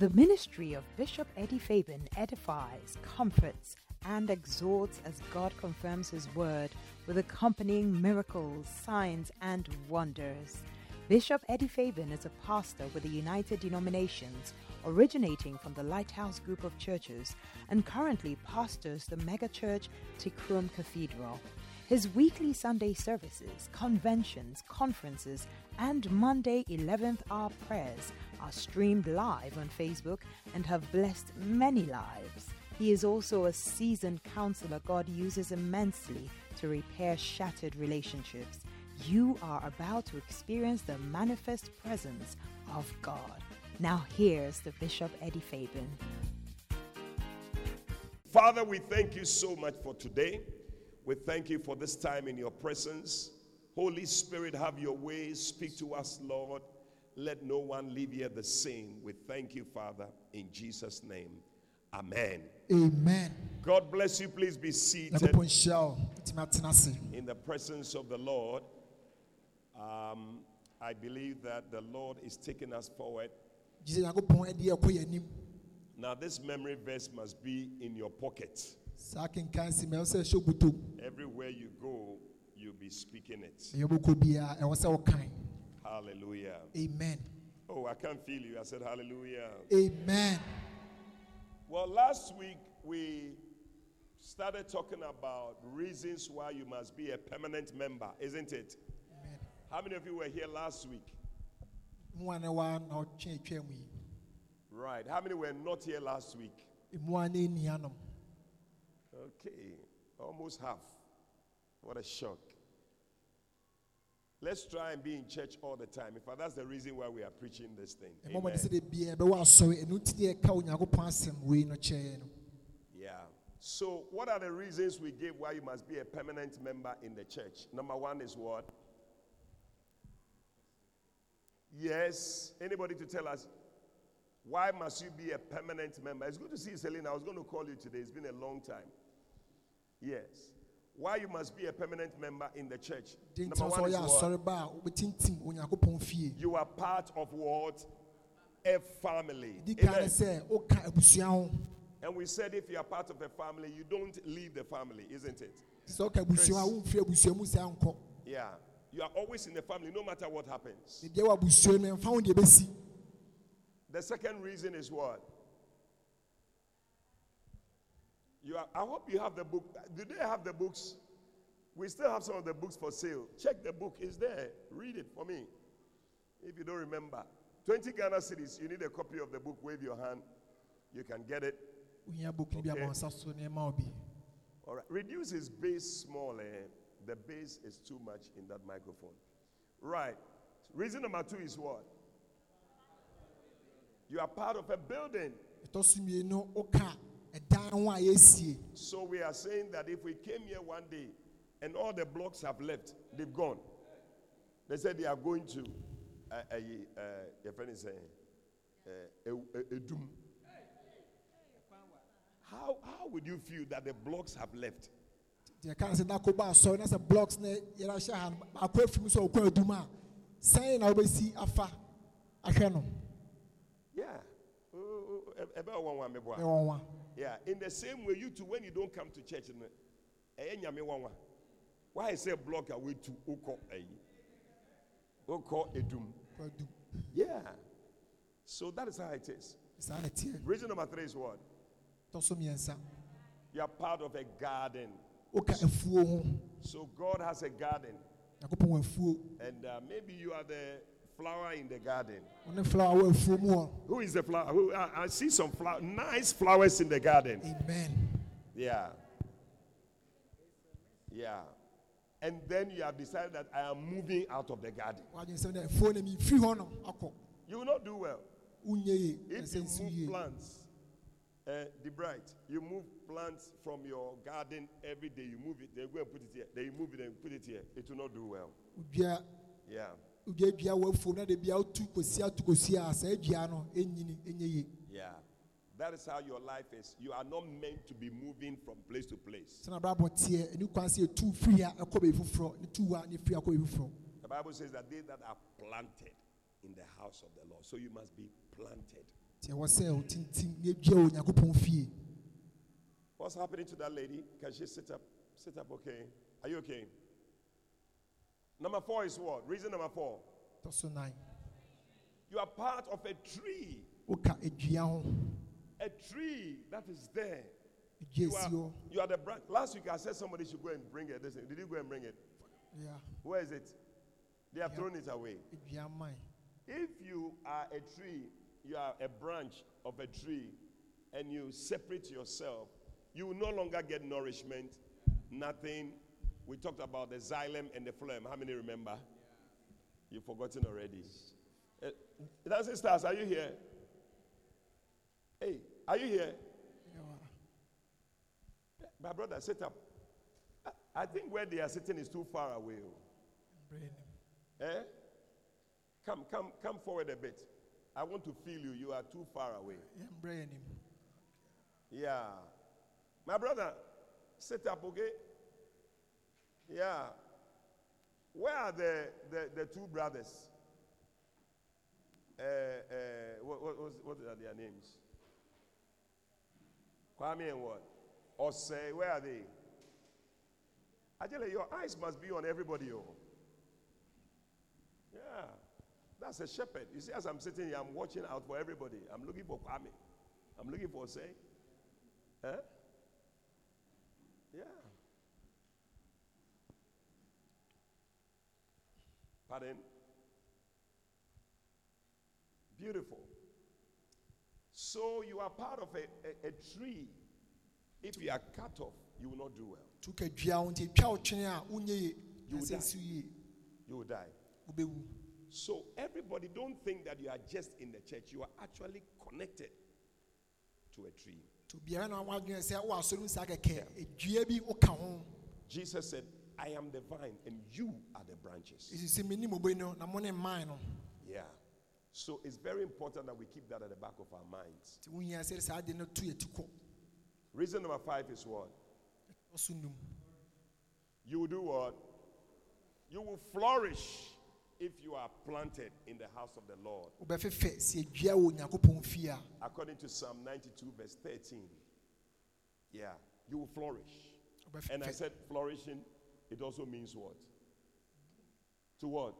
The ministry of Bishop Eddie Fabin edifies, comforts, and exhorts as God confirms His word with accompanying miracles, signs, and wonders. Bishop Eddie Fabin is a pastor with the United Denominations, originating from the Lighthouse Group of Churches, and currently pastors the megachurch Tikrum Cathedral. His weekly Sunday services, conventions, conferences, and Monday 11th hour prayers are streamed live on Facebook and have blessed many lives. He is also a seasoned counselor God uses immensely to repair shattered relationships. You are about to experience the manifest presence of God. Now, here's the Bishop Eddie Fabin. Father, we thank you so much for today. We thank you for this time in your presence. Holy Spirit, have your way. Speak to us, Lord. Let no one leave here the same. We thank you, Father, in Jesus' name. Amen. Amen. God bless you. Please be seated Nyankopɔn nhyira wo. Wotumi atena ase. in the presence of the Lord. Um, I believe that the Lord is taking us forward. Gye sɛ Nyankopɔn adi yɛ kɔ yɛn anim. Now, this memory verse must be in your pocket. Saa kenkan si ma ɛwɔ sɛ ɛhyɛ bottom. Everywhere you go, you'll be speaking it. Ɛyɛ wobɛkɔ biara ɛwɔ sɛ wokan. Hallelujah. Amen. Oh, I can't feel you. I said hallelujah. Amen. Well, last week we started talking about reasons why you must be a permanent member, isn't it? Amen. How many of you were here last week? Mu a na wa na ɔtwe atwa mu yi. Right. How many were not here last week? Emu a na ɛni anom. Okay. Almost half. What a shock. Let's try and be in church all the time. In fact, that's the reason why we are preaching this thing. Ɛmɔ mɔde sɛ Amen. de bia ɛbɛwɔ asɔre ɛno nti ne ɛka Onyankopɔn asɛm wei no kyerɛ no. Yeah. So, what are the reasons we gave why you must be a permanent member in the church? Number one is what? Yes. Anybody to tell us why must you be a permanent member? It's good to see you, Selena. I was going to call you today. It's been a long time. Yes. Why you must be a permanent member in the church? Number one is what? asɔre ba a wobɛtintim Onyankopɔn fie. You are part of what? A family. Di kan ne Amen. sɛ woka abusua ho. And we said if you are part of a family, you don't leave the family, isn't it? Sɛ woka abusua a womfiri abusua mu sɛ ankɔ. Yeah. You are always in the family, no matter what happens. Ne deɛ wɔ abusua no ɛmfa ho deɛ ɛbɛsi. The second reason is what? You are, I hope you have the book. Do they have the books? We still have some of the books for sale. Check the book, it's there. Read it for me. If you don't remember, 20 Ghana cedis, you need a copy of the book. Wave your hand. You can get it. Wohia book no bi Okay. ama wo nsa so nneɛma wo bi. All right. Reduce his bass small. Eh? The bass is too much in that microphone. Right. Reason number two is what? You are part of a building. So mmienu woka ɛdan ho a yɛasie So we are saying that if we came here one day and all the blocks have left, they've gone. They said they are going to uh, uh, uh, your friend is saying uh, uh, uh, Edum. How, how would you feel that the blocks have left? deɛ ka sɛ na kɔba asɔre na sɛ blocks ne yɛra hyɛ ha baako afiri mu sɛ ɔkɔ adum a sɛn na wobɛsi afa ahwɛ no Yeah. Oh, oh, oh, bẹ wọn wọn mi bọ a. ɛwɔ wa Yeah. In the same way, you too, when you don't come to church, eh, wanwa. Why I say block away to oko eh? Oko edum. Yeah. So that is how it is. saa na teɛ Reason number three is what? You are part of a garden. So God has a garden, nyankopɔn wɔ afuo and uh, maybe you are the flower in the garden. wo ne flower wɔ afuo Who is the flower? Who, I, I see some flower, nice flowers in the garden. amen Yeah. Yeah. And then you have decided that I am moving out of the garden. wadwene sɛ dɛ afuo no mefiri hɔ no akɔ You will not do well. If you move plants, uh, the bright, you move plants from your garden every day. You move it, they go and put it here. Then you move it and put it here. It will not do well. Yeah. Wodua dua wɔ afuo na de bia wotu ato kɔsi a saa dua no ɛnyini ɛnyɛ yie Yeah. That is how your life is. You are not meant to be moving from place to place. sɛna abrabɔ teɛ ɛne kwan sɛ yɛtu firi a ɛkɔ baabi foforɔ ne tu a ne firi akɔ baabi foforɔ The Bible says that they that are planted in the house of the Lord. So you must be planted. nti ɛwɔ sɛ wotintim na ɛdua wɔ onyankopɔn fie What's happening to that lady? Can she sit up? Sit up, okay. Are you okay? Number four is what? Reason number four. You are part of a tree. A tree that is there. You are, you are the branch. Last week I said somebody should go and bring it. Listen, did you go and bring it? Yeah, Where is it? They have Yeah. thrown it away. If you are a tree, you are a branch of a tree, and you separate yourself, you will no longer get nourishment, nothing. We talked about the xylem and the phloem. How many remember? You've forgotten already. Uh, Dancing stars, are you here? Hey, are you here? My brother, sit up. I- I think where they are sitting is too far away. oh. Eh? Come, come, come forward a bit. I want to feel you. You are too far away. yɛmbrɛ yɛ nim Yeah. My brother, sit up, okay? Yeah. Where are the, the, the two brothers? Uh, uh, what, what, what are their names? Kwame and what? Osei, where are they? Actually, your eyes must be on everybody. Oh. Yeah. That's a shepherd. You see, as I'm sitting here, I'm watching out for everybody. I'm looking for Kwame. I'm looking for Osei. Huh? Yeah. Pardon? Beautiful. So you are part of a, a, a tree. If you are cut off, you will not do well. tu ka dua ho nti twa wo twene a wonyɛ yie You will die. You will die. So everybody don't think that you are just in the church. You are actually connected to a tree. nti obiara na wadwene sɛ wowɔ asɔre mu saa bi woka Jesus said, I am the vine and you are the branches. ɛsi sɛ menim oboi no na mo ne mman no Yeah. So it's very important that we keep that at the back of our minds. nti wohia sɛ saa de no to yɛti kɔ Reason number five is what? You will do what? You will flourish if you are planted in the house of the Lord. wobɛfefɛ sɛ adua wɔ onyankopɔn fie a According to Psalm 92, verse 13. Yeah, you will flourish. And I said flourishing, it also means what? To what?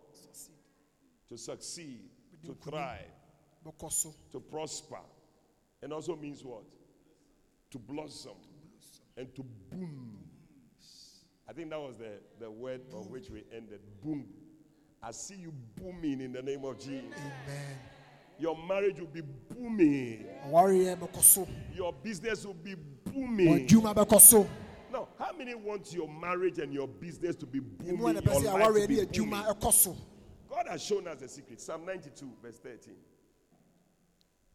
To succeed, to thrive, to prosper. And also means what? To blossom and to boom. I think that was the, the word on which we ended. Boom. I see you booming in the name of Jesus. amen Your marriage will be booming. awareɛ bɛkɔ so Your business will be booming. Wadwuma bɛkɔ so Now, how many want your marriage and your business to be booming? ɛmu a na Your life to be booming? God has shown us the secret. Psalm 92, verse 13.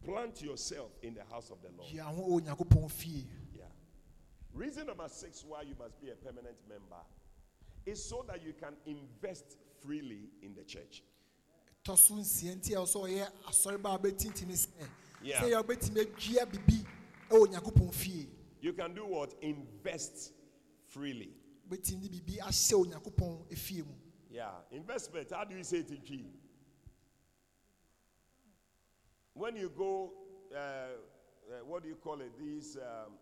Plant yourself in the house of the Lord. dua ho wɔ onyankopɔn fie Yeah. Reason number six why you must be a permanent member is so that you can invest freely in the church. tɔ so nsia nti a ɛwɔ sɛ ɔyɛ asɔre ba a wobɛtintimi sɛ Yeah. Sɛ yɛ wobɛtumi adua biribi ɛwɔ onyankopɔn fie You can do what? Invest freely. wobɛtumi de biribi ahyɛ onyankopɔn fie mu Yeah. Investment. How do you say it in G? When you go, uh, uh, what do you call it? These um,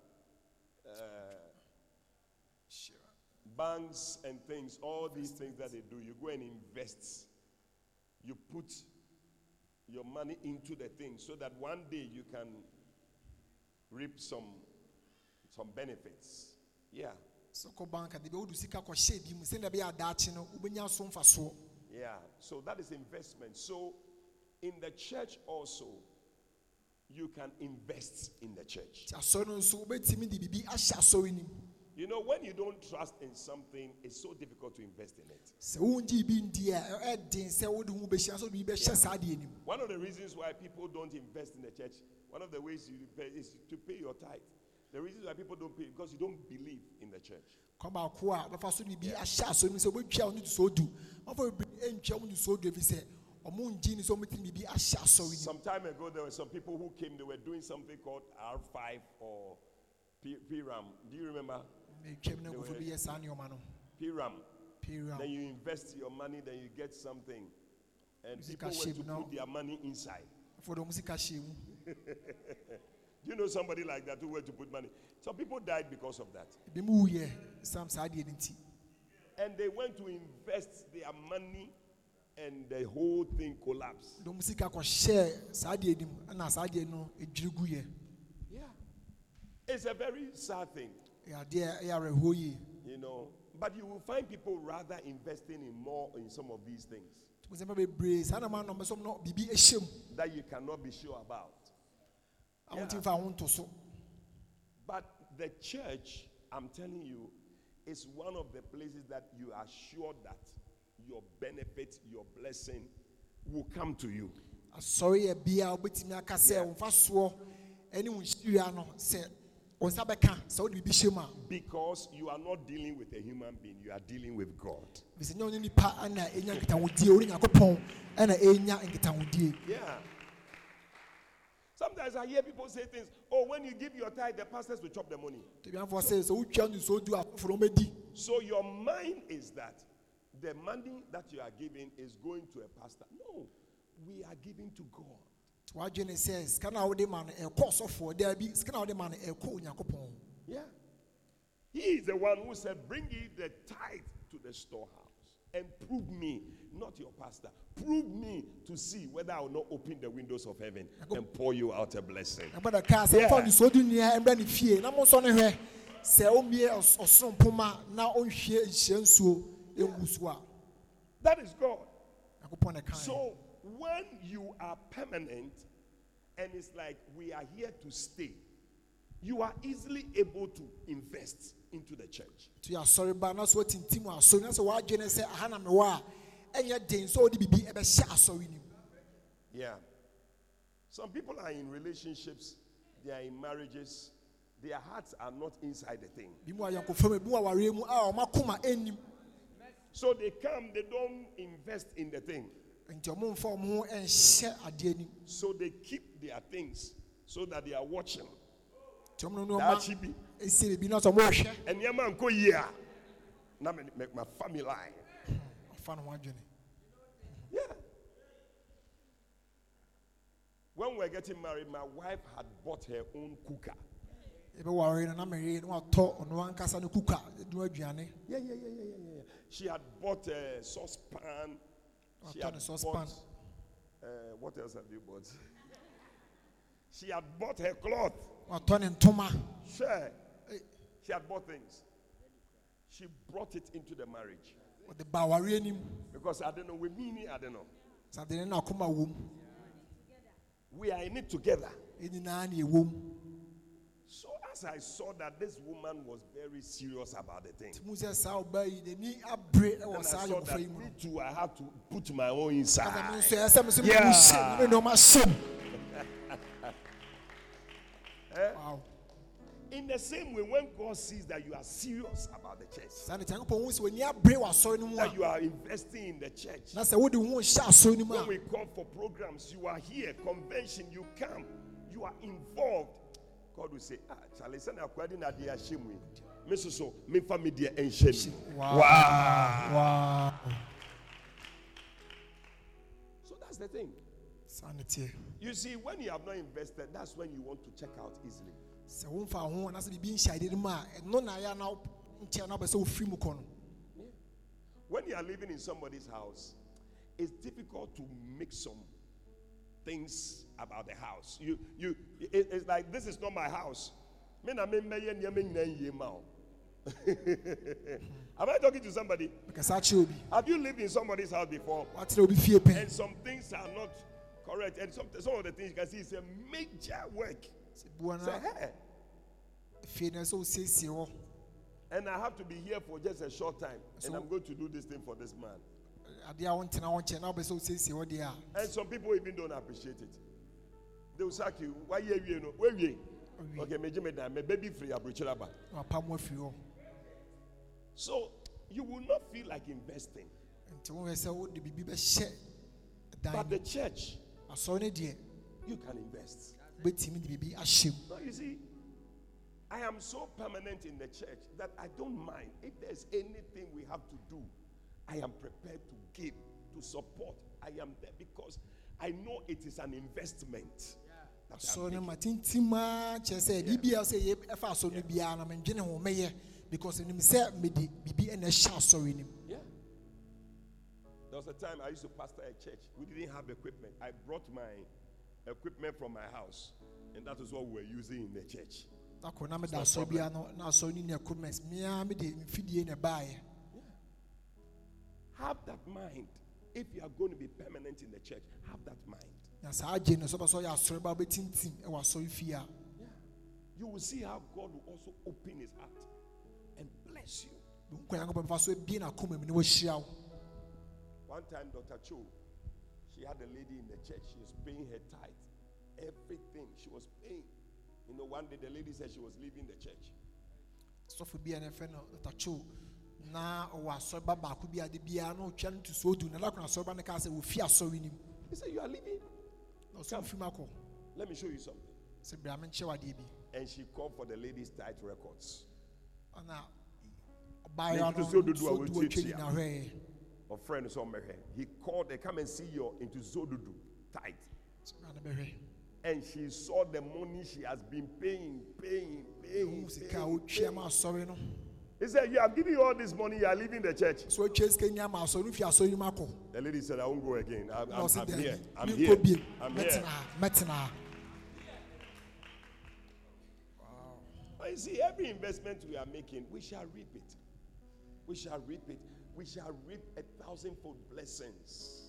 uh, banks and things, all these things that they do, you go and invest. You put your money into the thing so that one day you can reap some some benefits. Yeah. sɛ kɔ bank a de bɛ wode sika kɔhyɛ bi mu sɛnea ɛbɛyɛ adaakye no wobɛnya so mfasoɔ Yeah, so that is investment. So in the church also, you can invest in the church. nti asɔre no nso wobɛtumi de biribi ahyɛ asɔre no You know, when you don't trust in something, it's so difficult to invest in it. sɛ wongye bi ndi a ɛ- ɛden sɛ wode ho bɛhyia sɛ wode biribi bɛhyɛ saa deɛ no mu One of the reasons why people don't invest in the church, one of the ways you pay is to pay your tithe. The reason why people don't pay because you don't believe in the church. kwan baako a bɛfa so de biribi ahyɛ asɔre no mu sɛ wobɛtwa wo ne ntosoɔ du ɔfa bebree ɛntwa wo ntosoɔ du ɛfiri sɛ ɔmo ngye ne sɛ ɔmotumi biribi ahyɛ Some time ago, there were some people who came, they were doing something called R5 or P- PRAM. Do you remember? mu twam no nkɔfo bi yɛ saa nneɔma no PRAM. Then you invest your money, then you get something. And people want to put their money inside. For de ɔmo sika hyɛ mu Do you know somebody like that who went to put money? Some people died because of that. ebi mu wuyɛ sam saa adeɛ no And they went to invest their money and the whole thing collapsed. dɔm sika kɔhyɛɛ saa adeɛ nim ɛna saa adeɛ no edwiri guyɛ Yeah. It's a very sad thing, ɛyɛ adeɛ ɛyɛ awerɛhoɔ yie you know. But you will find people rather investing in more in some of these things tumi sɛ mpa bebree saa nam anam sɛ na biribi ɛhyɛ that you cannot be sure about. Wontimi fa ho nto so. But the church, I'm telling you, is one of the places that you are sure that your benefit, your blessing will come to you. asɔre yɛ bia wobɛtumi aka sɛ wo mfasoɔ ɛne wo nhyira no sɛ wo nsa bɛka sɛ wode biribi hyɛ mu a. Because you are not dealing with a human being, you are dealing with God. bisɛ nyɛ nipa ɛna ɛnya nkitahodie wo ne nyankopɔn ɛna ɛnya Yeah. Sometimes I hear people say things, oh, when you give your tithe, the pastors will chop the money. tabiafoɔ sɛ sɛ wotwa no nsuo du a foforɔ mɛdi So your mind is that the money that you are giving is going to a pastor. No, we are giving to God. wadwene sɛ sika no a wode ma no ɛkɔ ɔsɔfoɔ daa bi sika no a wode ma no Yeah. He is the one who said, Bring ye the tithe to the storehouse and prove me, not your pastor, prove me to see whether I will not open the windows of heaven and pour you out a blessing. Yeah. mfa nsuo du nnua ɛmmra ne fie na mo nsɔ ne hwɛ sɛ ɔmmie ɔs- ɔsoro mpoma na ɔnhwie nhyia nsuo ɛngu so a That is God. nyankopɔn ne kae So when you are permanent and it's like we are here to stay, you are easily able to invest into the church. to yɛ asɔre ba na so watintim asɔre na sɛ wadwene sɛ aha na mewɔ a ɛnyɛ den sɛ wode biribi ɛbɛhyɛ asɔre no mu Yeah. Some people are in relationships, they are in marriages, their hearts are not inside the thing. bi mu ayɔnkofa mu bi mu awareɛ mu a ɔma koma ɛnnim So they come, they don't invest in the thing. nti ɔmo mfa ɔmo ho ɛnhyɛ adeɛ nim So they keep their things so that they are watching. Nti ɔmo no no That ɔma should be. ɛsie biribi na sɛ ɔmo ɔhwɛ And your man go here. Now make my family line. ɔfa no ho adwene Yeah. When we were getting married, my wife had bought her own cooker. ɛbɛware no na mɛyɛ na watɔ ɔno ankasa no kuka ɛdunu aduane Yeah, yeah, yeah, yeah, yeah, yeah. She had bought a saucepan. She What had kind of saucepan? bought. Uh, what else have you bought? She had bought her cloth. Watɔ ne ntoma Sure. Eh, she had bought things. She brought it into the marriage ɔde ba awareɛ nim because I don't know. We mean it. I don't know. sade ne na akoma wɔ mu We are in it together. na ɛwɔ mu So as I saw that this woman was very serious about the thing, mu sɛ saa ɔbaa yi n'ani abere and I saw that me too, I had to put my own inside. nso ɛsɛ me sɛ Yeah. Eh? Wow. In the same way, when God sees that you are serious about the church, saa ne nyankopɔn hu sɛ w'ani abere wɔ asɔre no mu a that you are investing in the church, na sɛ wode wo ho hyɛ asɔre no mu when we call for programs, you are here, convention, you come, you are involved. God will say, Ah, Charlie, send a kwadi na dia shimwe. Miso so, me family enshemi. Wow. Wow. Wow. So that's the thing. Teɛ You see, when you have not invested, that's when you want to check out easily. sɛ womfa wo ho anaasɛ biribi nhyɛ adeɛ no mu a ɛno na ayɛ na nkyɛ na wopɛ sɛ wofiri mu kɔ no When you are living in somebody's house, it's difficult to make some things about the house. You, you, it- it's like this is not my house. Me na me meye nneɛma nyinaa yie ma wo. Am I talking to somebody? mekasa kyerɛ obi Have you lived in somebody's house before? woaterɛ obi fie pɛ And some things are not correct, and some, some of the things you can see is a major work. sɛ bua Say, no hey, fie no sɛ wosiesie hɔ and I have to be here for just a short time, and I'm going to do this thing for this man. adeɛ a wontena wo nkyɛn na wopɛ sɛ wosiesie hɔ deɛ a And some people even don't appreciate it. They will sack you. Why you know? Where you? Okay, me jime da me baby free abrochiraba. na wapam afiri hɔ So you will not feel like investing. nti wohɛ sɛ wode biribi bɛhyɛ dan But the church, asɔre no deɛ you can invest. wobɛtumi de biribi ahyɛ mu you see, I am so permanent in the church that I don't mind if there's anything we have to do. I am prepared to give, to support. I am there because I know it is an investment I'm no making. ma tintim a kyerɛ sɛ biribiara sɛ yɛ ɛfa asɔre no biara no mendwene ho mɛyɛ because nim sɛ mede biribi ɛna ɛhyɛ asɔre no mu Yeah. There was a time I used to pastor a church. We didn't have equipment. I brought my equipment from my house, and that is what we were using in the church. na kɔ na mede not a asɔre problem. biara no na asɔre no ni equipment mea mede mfidie na ɛbaeɛ Have that mind. If you are going to be permanent in the church, have that mind. na saa agye no sɛ ɔbɛ sɛ ɔyɛ asɔre ba wobɛtintim ɛwɔ asɔre fie a You will see how God will also open his heart and bless you. One time, Dr. Cho, she had a lady in the church. She was paying her tithe. Everything she was paying. You know, one day the lady said she was leaving the church. sɔfo bi a ne fɛ no tatwo na ɔwɔ asɔre ba baako bi a de biara na ɔtwa no to so odu na lakona asɔre ba no kaa sɛ wɔfi asɔre nim He said, You are leaving? na ɔsɛ mu akɔ Let me show you something. sɛ bra menkyɛ wadeɛ bi And she called for the lady's tithe records. ɔna ɔbaeɛ no Nti so dodo a so du wɔtua atwa tua. nyina hwɛɛ Or friend on. He called her, come and see your into Zodudu bra And she saw the money she has been paying, paying, paying. ɛhu sika a paying, paying. ma asɔre no He said, You have given you all this money, you are leaving the church. so atwa sika nya ma asɔre no fi asɔre nim akɔ The lady said, I won't go again. I'm, I'm, I'm here. I'm here. I'm here. mɛtena ha But you see, every investment we are making, we shall reap it. We shall reap it. We shall reap a thousandfold blessings.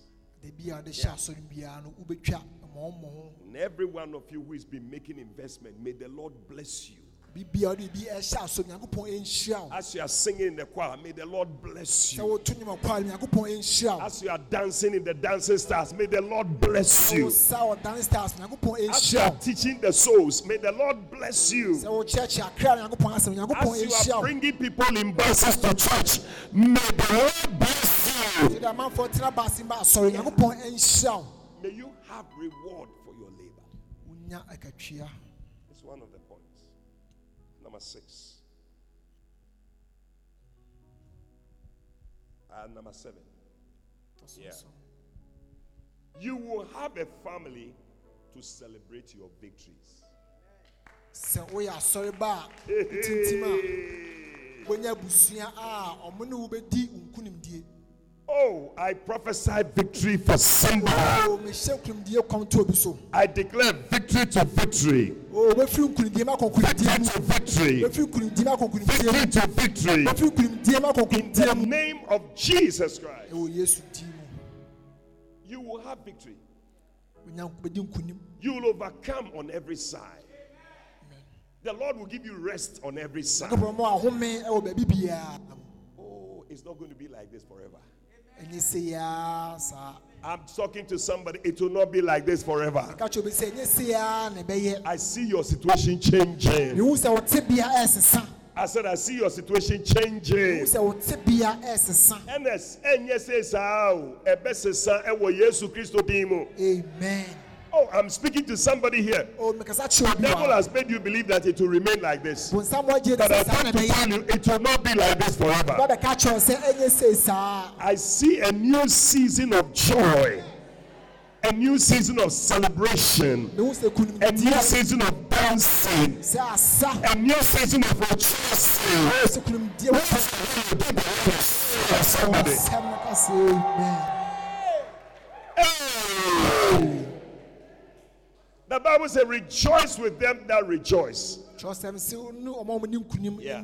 da bi a ɔde hyɛ asɔre mu biara no wobɛtwa mmɔmmɔ And every one of you who has been making investment, may the Lord bless you. Bibia wode bi ɛhyɛ asɔre nyankopɔn ɛnhyira wo As you are singing in the choir, may the Lord bless you. woto nnwom kwaa no nyankopɔn ɛnhyira wo As you are dancing in the dancing stars, may the Lord bless you. wosa ɔdane stars nyankopɔn As you are teaching the souls, may the Lord bless you. sɛ wokyerɛkyerɛ akra no nyankopɔn asɛm nyankopɔn As you are bringing people in buses to church, may the Lord bless you. sɛde amanfoɔ tena baase ba asɔre nyankopɔn ɛnhyira wo May you have reward for your labor. It's one of the points. Number six. And number seven. Yeah. You will have a family to celebrate your victories. sɛ woyɛ asɔre ba a wotintim a wonya abusua a ɔmo ne wo wo nkonimdie Oh, I prophesy victory for somebody. Oh, o mehyɛ nkonimdie kɔm to obi so I declare victory to victory. Oh, o wobɛfiri nkonimdie ma akɔ nkonimdie Victory to victory. wobɛfiri nkonimdie ma akɔ nkonimdie mu Victory to victory. wobɛfiri nkonimdie ma akɔ In the name of Jesus Christ. ɛwɔ yesu din mu You will have victory. wonya bɛdi nkonim You will overcome on every side. The Lord will give you rest on every side. nyankopɔn ma ahome ɛwɔ baabi biara Oh, it's not going to be like this forever. Ɛnyɛ seyaa saa I'm talking to somebody. It will not be like this forever. ka kyerɛ obi sɛ ɛnyɛ seyaa na ɛbɛyɛ I see your situation changing. mehu sɛ wo tebea ɛɛsesa I said, I see your situation changing. sɛ wo tebea ɛɛsesa NS, ɛnyɛ sɛ saa o, ɛbɛ sesa ɛwɔ Yesu Kristo din mu. amen Oh, I'm speaking to somebody here. o mekasa kyerɛ obi Devil has made you believe that it will remain like this. bonsam wɔgye de But sɛ I'm saa na trying to tell you, it will not be like this forever. bɛbɛka kyerɛ wo sɛ ɛnyɛ sei saa I see a new season of joy, a new season of celebration, a new season of dancing, a new season of rejoicing. sɛ kunimdie wɔ Somebody. sɛm no ka sɛ amen Hey! The Bible says, rejoice with them that rejoice. kyerɛsɛm sɛ ne ɔma ɔmo ne nkonim Yeah.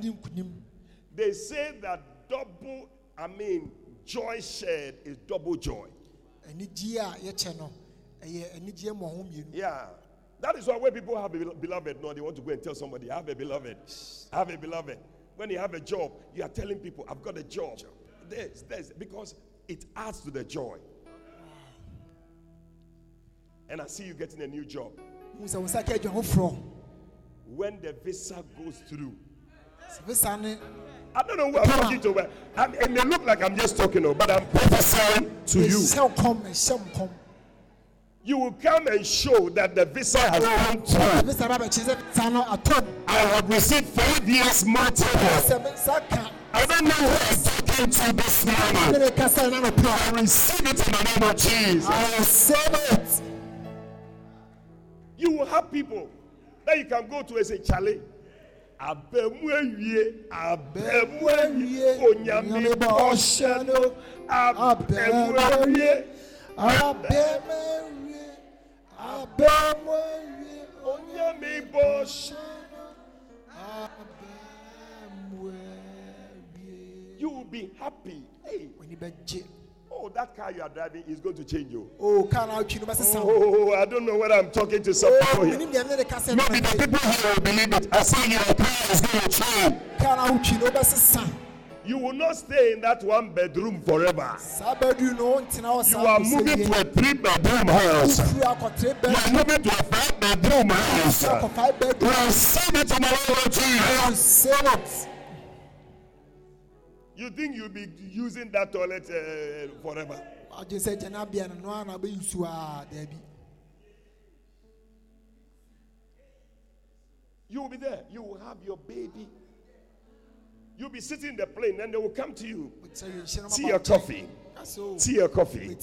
They say that double, I mean, joy shared is double joy. anigye a yɛkyɛ no ɛyɛ anigye mmɔho mmienu Yeah. That is why when people have a beloved, no, they want to go and tell somebody, I have a beloved. I have a beloved. When you have a job, you are telling people, I've got a job. This, this, because it adds to the joy. And I see you getting a new job. hu sɛ wo nsa ka adwa When the visa goes through, sɛ visa ne I don't know who I'm talking to, but I'm, it may look like I'm just talking, oh, but I'm prophesying to you. ɛhyɛ wo kɔm ɛhyɛ You will come and show that the visa has come through. visa ba bɛkyerɛ sɛ visa no atɔm I have received five years multiple. visa ka I don't know who I'm talking to this morning. mekasa na no I receive it in the name of Jesus. I receive it You will have people that you can go to and say, Charlie, abẹ́mú ẹ̀wíyé abẹ́mú ẹ̀wíyé onyàmí bọ́ọ̀ṣẹ́ ló abẹ́mú ẹ̀wíyé abẹ́mẹ́wìé abẹ́mẹ́wìé onyàmí bọ́ọ̀ṣẹ́. abẹ́mẹ́wìé. You will be happy. Hey, that car you are driving is going to change you. o kaa náà twi ní bá sísan. Oh, I don't know whether I'm talking to some people here. ní ní ẹni de ká sẹ́ Maybe the people here will believe it. I say your prayer is going to change. kaa náà twi ní o bẹ. You will not stay in that one bedroom forever. sáà bẹ́ẹ̀ dùn ní o ń tẹ̀lé ọ̀ You are moving to a three bedroom house. You are moving to a five bedroom house. akọ̀ five You bedroom. are saving to my Lord you Jesus. You think you'll be using that toilet uh, forever? agye sɛ gyana no no ana bɛyi su a daabi You will be there. You will have your baby. You'll be sitting in the plane, and they will come to you. sɛ yɛnhyɛ no Tea or coffee? Tea or coffee?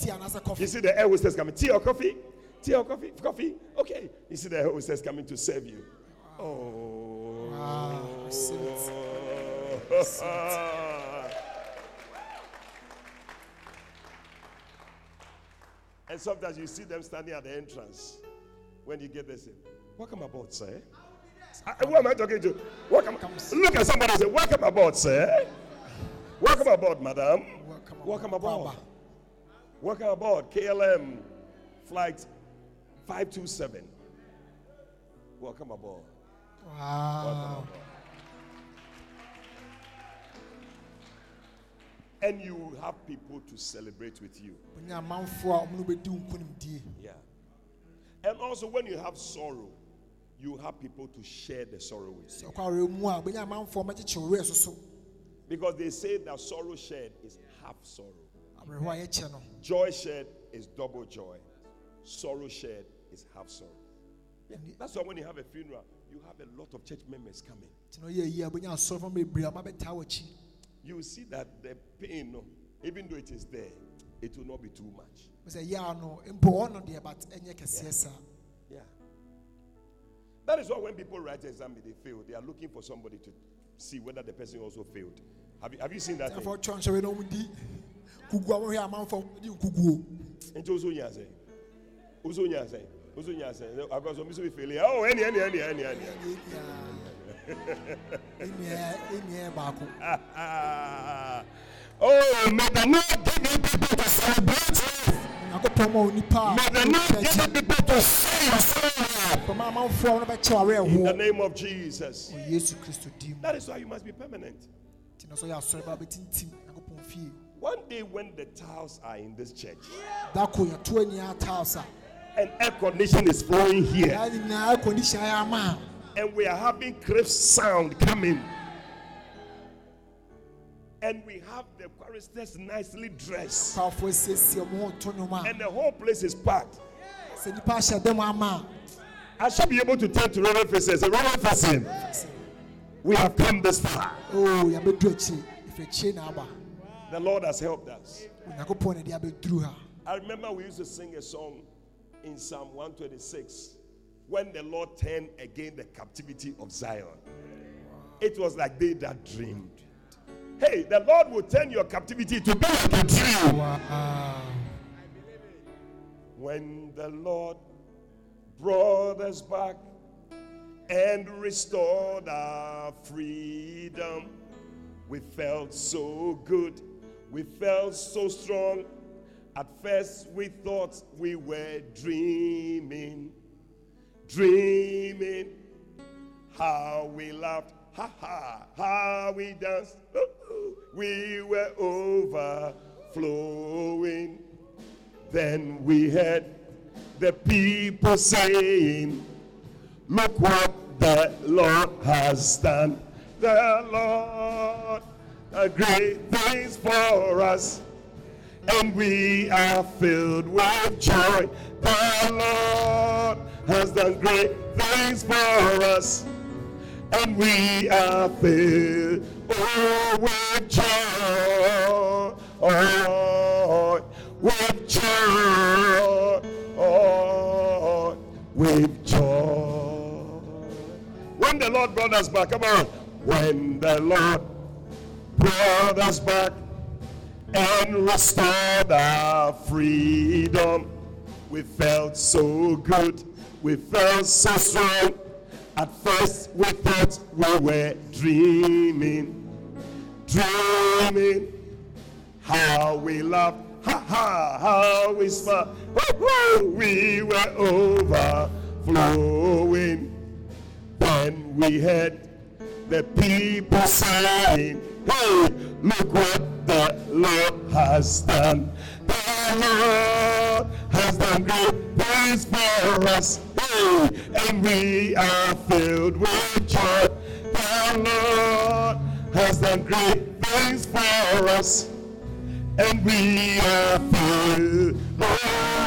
You see the air hostess coming. Tea or coffee? Tea or coffee? Coffee? Okay. You see the air hostess coming to serve you. Oh. Ah, and sometimes you see them standing at the entrance. When you get there, say, Welcome aboard, sir. Ah, who am I talking to? Welcome. Look at somebody and say, Welcome aboard, sir. Welcome aboard, madam. Welcome Welcome aboard, aboard. Welcome aboard. KLM flight 527. Welcome aboard. Welcome wow aboard. And you will have people to celebrate with you. onya amanfoɔ a ɔmo no bɛdi wo nkonimdie Yeah. And also, when you have sorrow, you have people to share the sorrow with you. sɛ ɔkɔ awerɛ mu a bɛnya amanfoɔ mɛkyekyere werɛ soso Because they say that sorrow shared is half sorrow, awerɛhoɔ a yɛkyɛ no joy shared is double joy, sorrow shared is half sorrow. Yeah, that's why when you have a funeral, you have a lot of church members coming. Nti na ɔyɛ yie a bɛnya asɔrefo bebree a ɔmabɛtaa w'akyi You will see that the pain, even though it is there, it will not be too much. sɛ yɛa no mpo ɔ no deɛ but ɛnyɛ kɛseɛ saa Yeah. That is why when people write exam, they fail. They are looking for somebody to see whether the person also failed. Have you, have you seen that? thing? oh ɛnua ɛnua baako. Oh, may the Lord give you people to celebrate you. nyankopɔn ma onipa a May the Lord give you people to sing your song. pɛma amanfoɔ no bɛkyɛ in the name of Jesus. Wɔ yesu kristo din mu. That is why you must be permanent. Nti na sɛ ɔyɛ asɔre ba bɛtintim nyankopɔn fie. One day when the tiles are in this church da ko yɛto anyia tiles a and air condition is flowing here yaa nyinaa air condition ayɛ ama and we are having crisp sound coming. And we have the choristers nicely dressed. A kɔafoɔ asiesie ɔmo ho to nnwom a and the whole place is packed. Sɛ nnipa ahyɛ dɛm ama I should be able to turn to Reverend Faces. Reverend Faison, we have come this far. a o yɛabɛduru akyire ɛfiri akyire na aba The Lord has helped us. onyankopɔn na de abɛduru ha I remember we used to sing a song in Psalm 126 when the Lord turned again the captivity of Zion. It was like they that dreamed. Hey, the Lord will turn your captivity to be like a dream. When the Lord brought us back and restored our freedom, we felt so good, we felt so strong. At first, we thought we were dreaming, dreaming. How we laughed, ha ha, how we danced. We were overflowing. Then we heard the people saying, Look what the Lord has done. The Lord, a great things for us, and we are filled with joy. The Lord has done great things for us, and we are filled oh, with joy. With joy. Oh, with joy. When the Lord brought us back, come on. When the Lord brought us back and restored our freedom, we felt so good. We felt so strong. At first, we thought we were dreaming, dreaming. How we laughed, ha ha, how we smiled. We were overflowing. Then we heard the people saying, Hey, look what the Lord has done. The Lord has done great things for us. Hey, and we are filled with joy. The Lord has done great things for us. And we are filled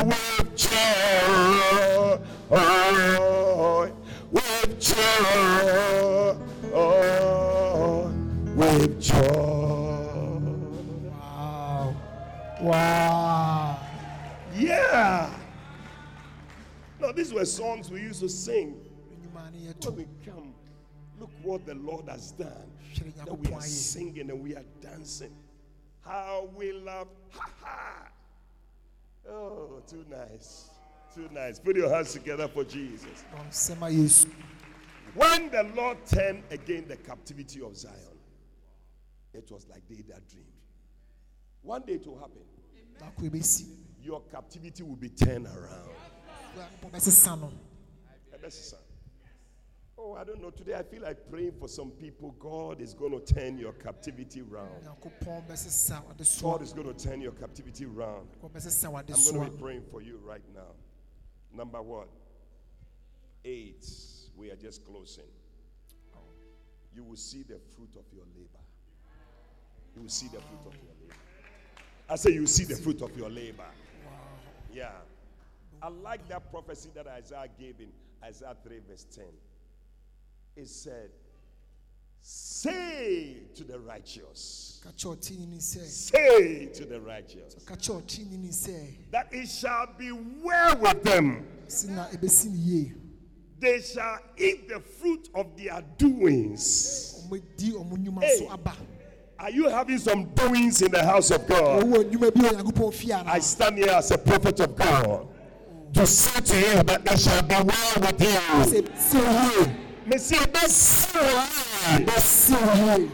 with joy. Oh, with joy. Wow. Yeah. Now, these were songs we used to sing Nnwuma no yɛ when we come. Look what the Lord has done. That we are singing and we are dancing. How we love. Ha ha. Oh, too nice. Too nice. Put your hands together for Jesus. Ɔnsɛm a Yesu. When the Lord turned again the captivity of Zion, it was like they that dreamed. One day it will happen. Ebesi. Your captivity will be turned around. Nyankopɔn bɛsesa no. Oh, I don't know. Today I feel like praying for some people. God is going to turn your captivity round. God is going to turn your captivity round. Nyankopɔn bɛsesa wade I'm going to be praying for you right now. Number one, eight. We are just closing. You will see the fruit of your labor. You will see the fruit of your labor. I say you see the fruit of your labor. Yeah. I like that prophecy that Isaiah gave in Isaiah 3, verse 10. It said, Say to the righteous, Ka kyerɛ ɔteenini sɛ. say to the righteous, Ka kyerɛ ɔteenini sɛ. that it shall be well with them. Si na ebesi ne yie. They shall eat the fruit of their doings. Ɔmo di ɔmo nnwuma Hey. So. Are you having some doings in the house of God? Owó nnwuma bi wɔ Nyankopɔn fie I stand here as a prophet of God to say to you that it shall be well with you. Sɛ ebesi wo yie. Best Ebesi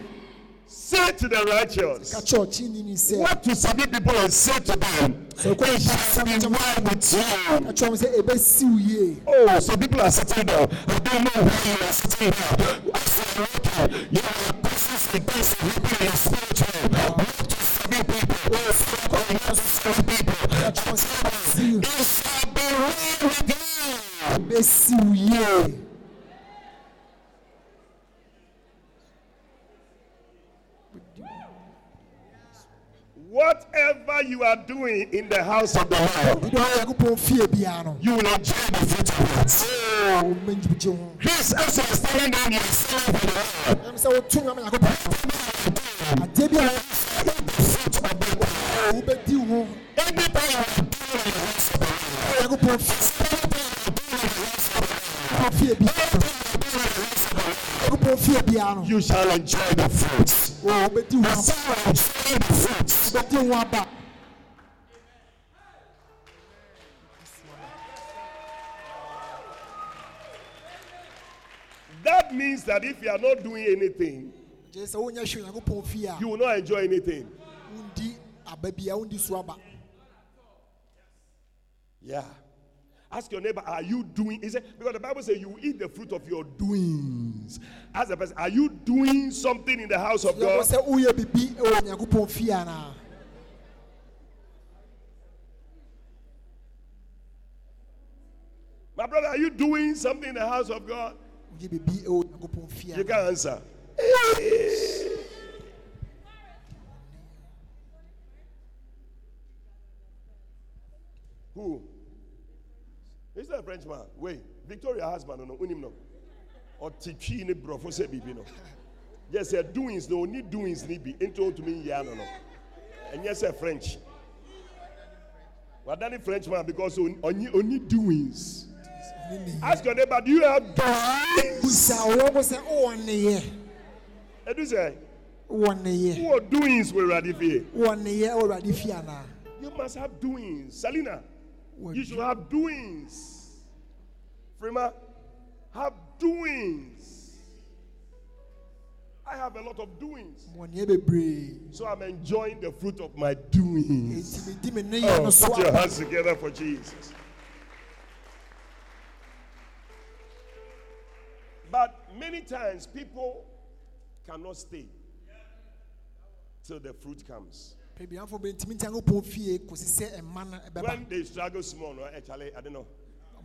say to the righteous. Ka kyerɛ ɔteenini sɛ. What to some people and say to them, it shall be well with you. Ka kyerɛ ɔmo sɛ ebesi wo yie. Oh, some people are sitting there. I don't know why you are sitting there. I say, okay, you are consistently consistently in spiritual. What to some people? Fuck, oh, you have some people. Ebesi wo. It shall be well with you. Ebesi wo yie. Whatever you are doing in the house of the Lord, Ebi wɔ Nyankopɔn fie biara no. you will enjoy the fruit of it. Ɔmo mɛngyigye ho. His essence is telling them you are the Lord. Ɛm sɛ wotu nyama Nyankopɔn. Adeɛ bi a wobɛdi ho. Anything you are doing you shall enjoy the fruits. O wobɛdi The ho. son enjoy the fruits. Wobɛdi ho aba. That means that if you are not doing anything, Gye sɛ wonyɛ hwee Nyankopɔn fie a. you will not enjoy anything. Wondi aba biara wondi so aba. Yeah. Ask your neighbor, are you doing? He said, because the Bible says you eat the fruit of your doings. Ask the person, are you doing something in the house of God? sɛ woyɛ bibi wɔ Nyankopɔn fie anaa. My brother, are you doing something in the house of God? Woyɛ bibi wɔ Nyankopɔn fie You can't answer. Is that a Frenchman? Wait, Victoria husband, no, unim no. Or teaching ni brofo se bibi no. Yes, sir, doings no, need doings ni bi. Into to me ya no no. And yes, sir, French. Well, that is Frenchman because only only doings. Ask your neighbor, do you have doings? busa ɔwɔ ko sɛ ɔwɔ neyɛ Edu eh, say, ɔwɔ neyɛ who are doings were ready for you? ɔwɔ awurade fie anaa You must have doings. Salina, you should have doings. Frima, have doings. I have a lot of doings. ɔwɔ neyɛ bebree So I'm enjoying the fruit of my doings. eti mi di mi neyɛ Oh, put your hands together for Jesus. But many times people cannot stay till the fruit comes. pebiafo bɛ ntumi nkyɛn pɔn fie kɔsi sɛ ɛma no ɛbɛba When they struggle small, actually, I don't know.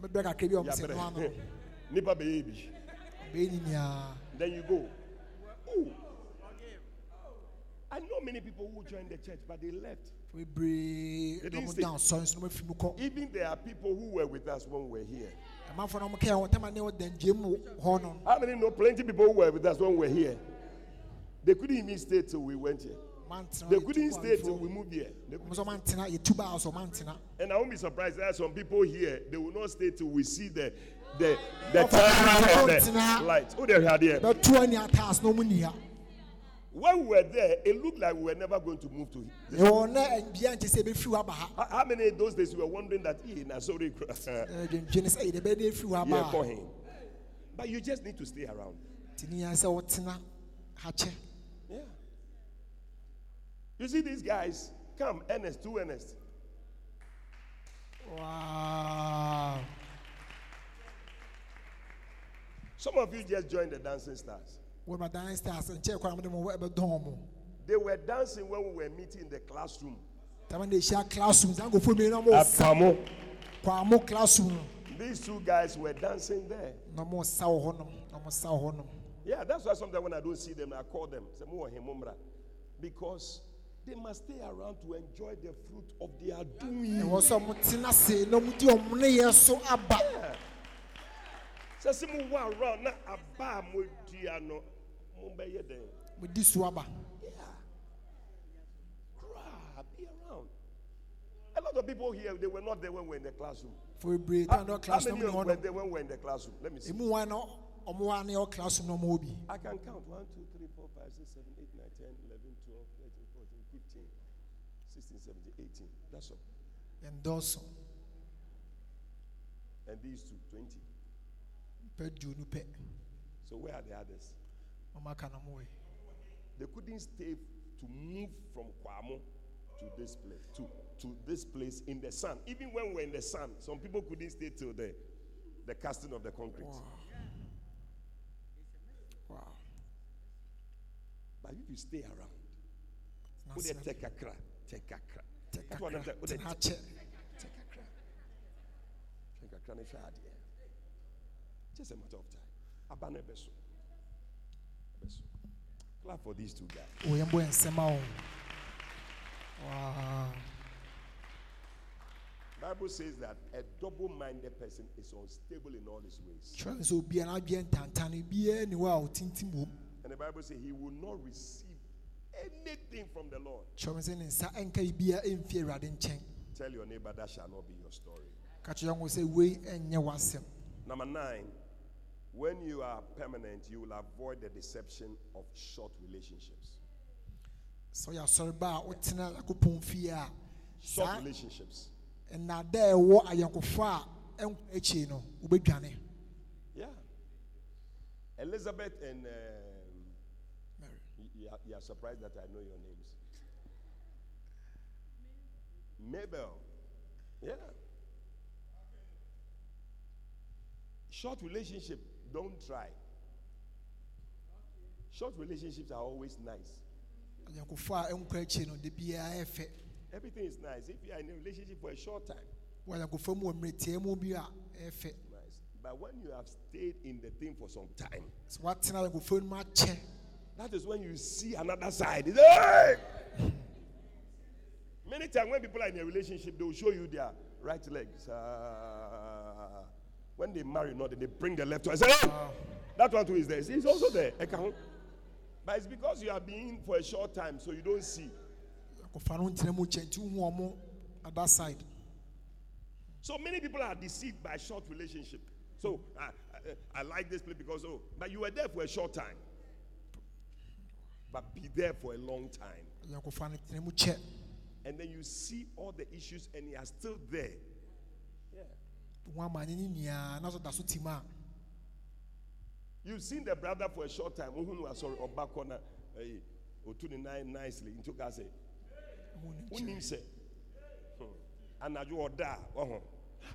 Then you go. Ooh. I know many people who joined the church, but they left. bebree They na didn't stay. da nsɔre nso na ɔmo afi mu kɔ Even there are people who were with us when we were here. ɛmanfo na ɔmo kɛn wɔn tɛma ne wɔ dɛngye mu hɔ no How many know plenty people who were with us when we were here? They couldn't even stay till we went here. They couldn't stay till we moved here. They ɔmo couldn't- nso mantena yɛtu baa so mantena and I won't be surprised there are some people here, they will not stay till we see the the the time and the light. Oh, they had here. bɛtu ani ataas na ɔmo nia When we were there, it looked like we were never going to move to this. ɛwɔ na bia nkyɛ sɛ ebɛfiri hɔ aba ha How, how many of those days we were wondering that, na sorry, ɛdwendwe ne sɛ yɛde bɛde efiri hɔ yeah, aba call a him. But you just need to stay around. You see these guys, come, Ernest, two Ernest. wow Some of you just joined the Dancing Stars. wɔn ma dan stars mo de mo wɔ They were dancing when we were meeting in the classroom. tama na ehyia classroom zankofo mi na ɔmo At sa Pamo. kwan mo classroom These two guys were dancing there. na ɔmo sa wɔ hɔnom na ɔmo sa wɔ hɔnom Yeah, that's why sometimes when I don't see them, I call them. Say, "Mo wɔ he, mo mmra." Because they must stay around to enjoy the fruit of their doing. ɛwɔ sɛ ɔmo tena se na ɔmo di ɔmo ne yɛ so aba "See mo wɔ around na aba a mo dua no, mo bɛyɛ den." mo di so aba. Cry, be around. A lot of people here, they were not there when we were in the classroom. fo bebree How, tan na how classroom many ɔmo were there when we were in the classroom? Let me see. I can count 1, 2, 3, 4, 5, 6, 7, 8, 9, 18. That's all. yɛn dɔɔso And these two, 20. pɛ duonu pɛ So where are the others? ɔmo aka na ɔmo wɔ yi They couldn't stay to move from Kwamo to this place, to, to this place in the sun. Even when we're in the sun, some people couldn't stay till the, the casting of the concrete. wow wow. But if you stay around, na would they take a crack? Take a crack. Tɛ That's what I'm kakra saying. Would they tena take a crack? Take a crack and try it, yeah. Just a matter of time. Abane beso. Beso. Clap for these two guys. wɔyɛn bɔ nsɛm a wɔn wow Bible says that a double-minded person is unstable in all his ways. twɛn sɛ obiara n'adwene ntantane biara ni hɔ a ɔtintim wɔ mu And the Bible says he will not receive anything from the Lord. twɛn sɛ ne nsa nka yi biara mfi awurade nkyɛn Tell your neighbor that shall not be your story. ka kyerɛ wɔn sɛ wei nyɛ w'asɛm Number nine, when you are permanent, you will avoid the deception of short relationships. So ɔyɛ asɔre ba a wotena akopɔn fie a Short relationships. nnada a ɛwɔ ayɔnkofa a ɛnkɔ akyi no wobɛdwane Yeah. Elizabeth and y- you, are, surprised that I know your names. Mabel. Yeah. Short relationship, don't try. Short relationships are always nice. ayɔnkofa a ɛnkɔ akyi no de biara yɛ fɛ Everything is nice. If you are in a relationship for a short time, wɔ ayɔnkofa mu wɔ mmeretia mu bi a ɛyɛ fɛ nice. But when you have stayed in the thing for some time, sɛ woatena ayɔnkofa no mu akyɛ that is when you see another side. "Hey!" Many times when people are in a relationship, they will show you their right legs. Ah. when they marry, not they bring the left one. Say, "Hey, that one too is there. It's also there. But it's because you have been for a short time, so you don't see. ayɔnkofa no ntena mu kyɛn nti other side So many people are deceived by short relationship. So I, I, I like this place because, oh, but you were there for a short time. But be there for a long time. yɛnkɔfa no tena mu kyɛ And then you see all the issues and you are still there. ho ama ne ne nyinaa na so da so tim a You've seen the brother for a short time. Sorry or back on eh, otu ne nine nicely. Into ka say, mu ne who nkyɛn. him say, anaju oda. Oh,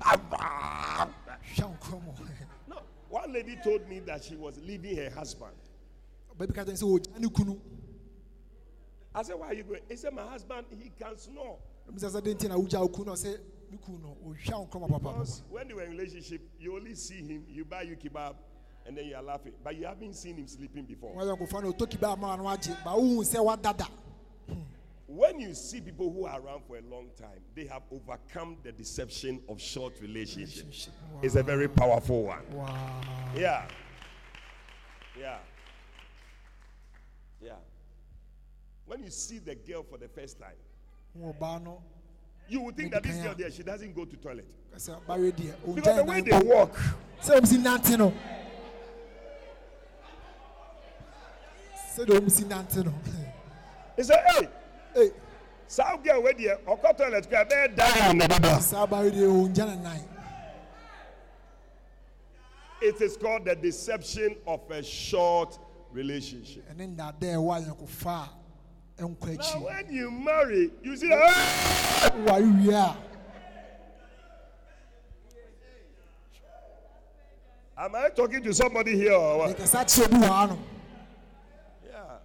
hwɛ nkɔm no. One lady told me that she was leaving her husband. Baabi ka kyɛn sɛ ɔgya kunu I said, Why are you going? He said, My husband, he can snore. ɛmu sɛ sɛ de nti na wogya wo kunu na ɔsɛ me kunu no ɔhwɛ nkɔm papa Because when they were in relationship, you only see him, you buy you kebab, and then you are laughing. But you haven't seen him sleeping before. wɔyɛ nkɔfa no ɔtɔ kiba ama no agye ba wohu sɛ wadada When you see people who are around for a long time, they have overcome the deception of short relationships. Relationship. It's a very powerful one. Wow. Yeah. Yeah. When you see the girl for the first time, Wo ɔbaa no you would think that this girl there, she doesn't go to toilet. sɛ bawe deɛ Because the way they walk, sɛ ɔm si nante no. Sɛdeɛ ɔm si nante no. He said, Hey, Ei, some girl where there, or go toilet, go there, down. saa bawe deɛ ɔgya ne nan It is called the deception of a short relationship. ɛne nnada a ɛwɔ ayɛnkofa a akyi when you marry, you see that. "Ah!" woware wie a Am I talking to somebody here or what? mekasa kyerɛ bi wɔ ha Yeah.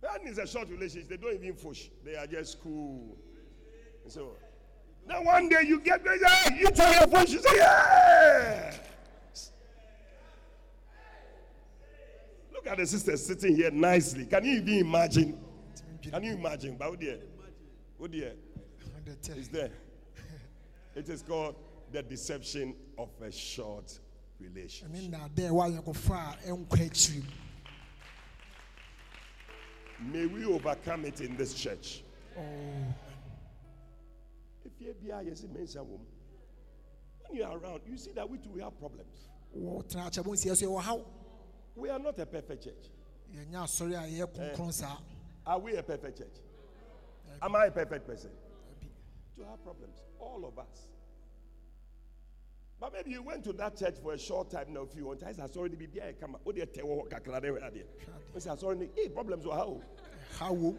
That is a short relationship. They don't even push. They are just cool. So then one day you get there, you tell your friend, she say, yeah. Look at the sister sitting here nicely. Can you even imagine? Can you imagine? But oh dear, oh dear, Ɔde it's there. It is called the deception of a short relationship. ɛne nnada a ɛwɔ ayɛnkofa a ɛnkɔ akyiri mu May we overcome it in this church. Oh, If you be a yes, mention woman. When you are around, you see that we too we have problems. We are not a perfect church. yɛnyɛ asɔre a yɛyɛ kronkron saa eh, Are we a perfect church? Eh, Am I a perfect person? To have problems, all of us. But maybe you went to that church for a short time now. If you want, I already be there. Come on, oh dear, tell what kakra there, there. Sorry, hey, eh, problems were how? ha wom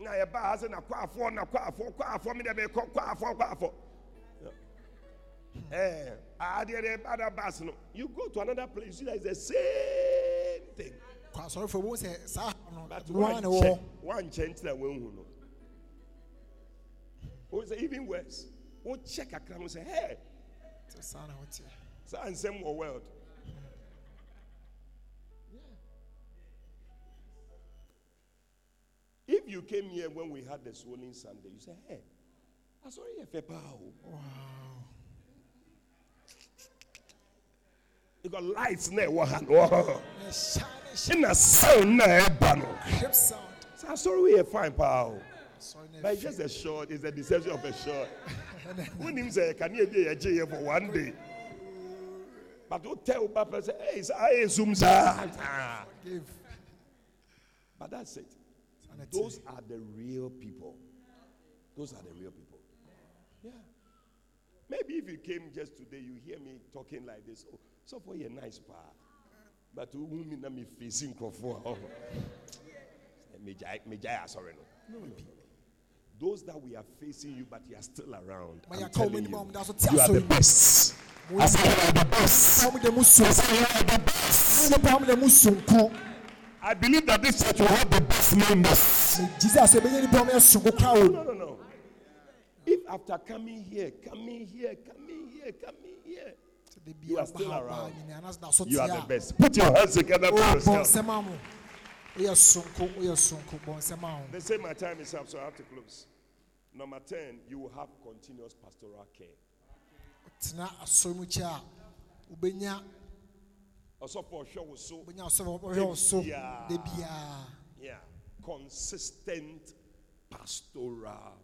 na yɛ ba ha sɛ na kwaafo na kwaafo kwaafo mi de bɛ kɔ kwaafo kwaafo ɛɛ adeɛ de ba da bus no you go to another place you see that it's the same thing. Kɔ asɔrefo bo sɛ saa ha no but one check hɔ one check ntina wɔn hu no o sɛ even worse. O check a kakra mo sɛ hey. Sɛ saa na wote saa nsɛm wɔ world. If you came here when we had the swollen Sunday, you say, hey, I saw you a power. You got lights there, what hand? Whoa. ɛhyɛ ne hyɛ In a sound, na eba eh, no. hip So I saw we a fine power. But it's just a short, it's a deception of a short. When him say, can you be a for one day? But don't tell Papa, say, hey, I assume, sir. But that's it. Those are the real people. Those are the real people. Yeah. Maybe if you came just today, you hear me talking like this. Oh, so for you nice pa. But who me na me facing for oh. eh, me jai me jai ah, sorry no. No, no. Those that we are facing you, but you are still around. I'm telling a you, wɔn da so te you are the best. mu. I say you are the best. Wɔn de mu so. Wɔn nipa wɔn de mu sonko. I believe that this church will have the best members. Jesus ebɛyɛ nipa wɔn yɛ sonko kora o. No, no, no. If after coming here, coming here, coming here, coming here, Sɛ de bi You are aba still ha ba around. nyina na da so te you are a. the best. Put your hands together for O bɔ yourself. nsɛm a mo. Woyɛ sonko woyɛ sonko bɔ nsɛm a mo. They say my time is up, so I have to close. Number 10, you will have continuous pastoral care. Tena asɔre mu kyɛ a wobɛnya Also for sure, so wobɛnya asɔre wɔhwɛ wo so Debia. de biara. yeah, consistent pastoral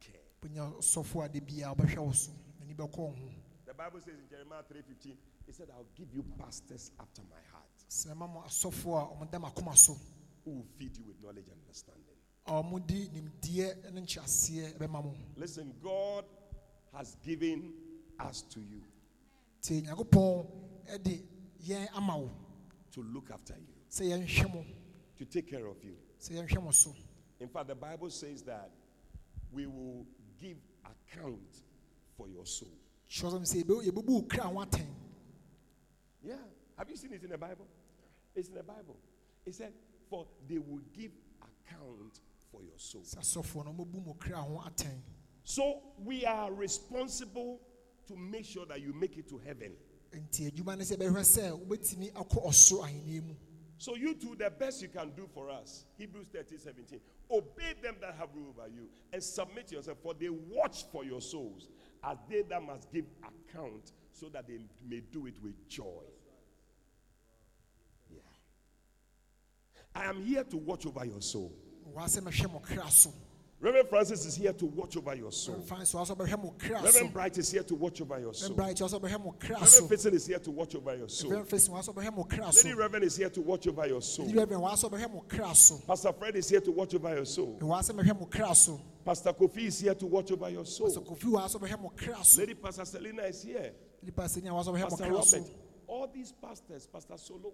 care. wonya ɔsɔfo a de biara ɔbɛhwɛ wo so n'ani bɛkɔ wo ho The Bible says in Jeremiah 3:15, it said, I'll give you pastors after my heart sɛ ma mo asɔfo a ɔmo da m'akoma so who will feed you with knowledge and understanding. a ɔmo di nimdeɛ ne nkyerɛaseɛ bɛma mo Listen, God has given us to you nti nyankopɔn de yɛn ama wo to look after you, sɛ yɛnhwɛ mo to take care of you. sɛ yɛnhwɛ mo so In fact, the Bible says that we will give account for your soul. Kyerɛ sɛ sɛ yɛbɛ- yɛbɛbu kra ho Yeah. Have you seen it in the Bible? It's in the Bible. It said, For they will give account for your soul. sɛ asɔfoɔ no ɔmɛbu mo kra ho atɛn So we are responsible to make sure that you make it to heaven. nti adwuma no sɛ yɛbɛhwɛ sɛ wobɛtumi akɔ ɔsoro ahenni mu So you do the best you can do for us. Hebrews 13, 17. Obey them that have rule over you and submit yourself, for they watch for your souls, as they that must give account, so that they may do it with joy. Yeah. I am here to watch over your soul. waa sɛ mɛhwɛ mo kra so Reverend Francis is here to watch over your soul. mfa so waa sɛ ɔbɛhwɛ mo kra so Reverend Bright is here to watch over your soul. Reverend Bright waa sɛ ɔbɛhwɛ mo kra so Reverend Fitzin is here to watch over your soul. Reverend Facing waa sɛ ɔbɛhwɛ mo kra so Lady Reverend is here to watch over your soul. Reverend waa sɛ ɔbɛhwɛ mo kra so Pastor Fred is here to watch over your soul. Waa sɛ mɛhwɛ mo kra so Pastor Kofi is here to watch over your soul. Pastor Kofi ɔbɛhwɛ mo kra Lady Pastor Selina is here. nipa sɛ ni a waa sɛ Pastor Robert. All these pastors, Pastor Solo,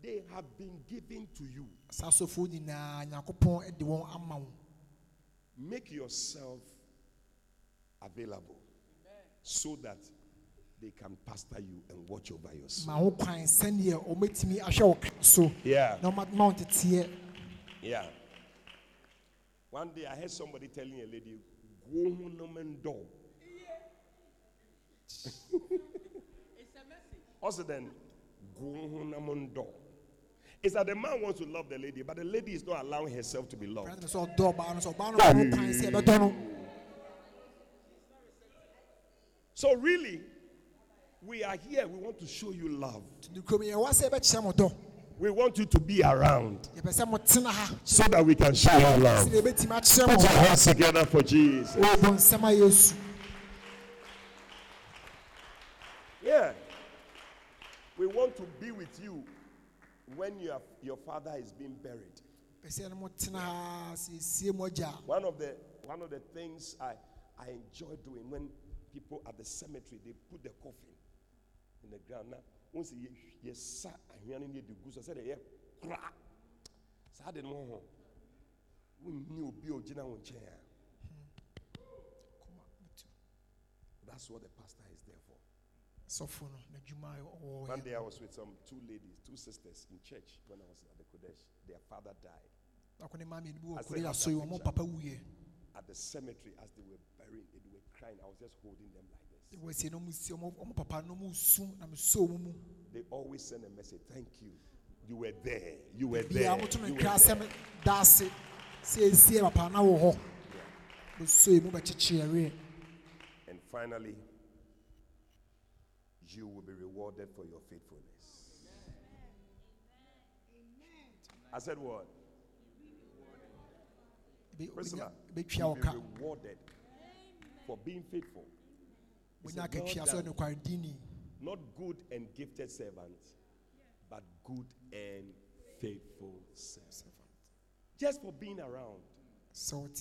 they have been given to you. saa nyinaa nyankopɔn de wɔn ama wo Make yourself available so that they can pastor you and watch over your soul. ma ho kwan sɛneɛ ɔmɛtumi ahwɛ wo so Yeah. na ɔma ma wo teteɛ Yeah. One day I heard somebody telling a lady, "Go home no man do." Also then, go home no man do. It's that the man wants to love the lady, but the lady is not allowing herself to be loved. Brother sɛ ɔdɔ ɔbaa no sɛ ɔbaa no ma ho kwan sɛ ɛbɛdɔ no So really, we are here. We want to show you love. Nti kurom yɛwɔ sɛ yɛbɛkyerɛ mo dɔ We want you to be around yɛpɛ sɛ motena ha so that we can show you love. sɛdeɛ yɛbɛtumi akyerɛ mo Put your hands together for Jesus. wɔbɔ nsɛm a yesu Yeah. We want to be with you when your, your father is being buried. pɛ sɛ no motena ha sɛ ɛsie mo agya a One of the one of the things I, I enjoy doing when people at the cemetery they put the coffin in the ground. Now, once you you sa ahwiane ne de gu so said yeah kra. Saa de no ho. Wonni obi a ogyina wo nkyɛn a. That's what the pastor is there for. sɔfo no n'adwuma a One day I was with some two ladies, two sisters in church when I was at the Kodesh. Their father died. akɔ ne maa mmienu bi I wɔ said, kore "Have aso yi that wɔn picture." papa wuyɛ At the cemetery as they were burying, they were crying. I was just holding them like this. wɔ sie na ɔmo si ɔmo ɔmo papa na ɔmo su na mo so ɔmo mu They always send a message, thank you. You were there. You were there. You were there." sɛm da ase sɛ esie papa na wɔ hɔ bɛso yi mu bɛkyekye ɛreɛ And finally, you will be rewarded for your faithfulness. I said what? Priscilla, bɛtwa you'll be ka rewarded for being faithful. He wonya said, "Well akatua sɛ done, ɔnokwaredini Not good and gifted servant, but good and faithful servant. Just for being around,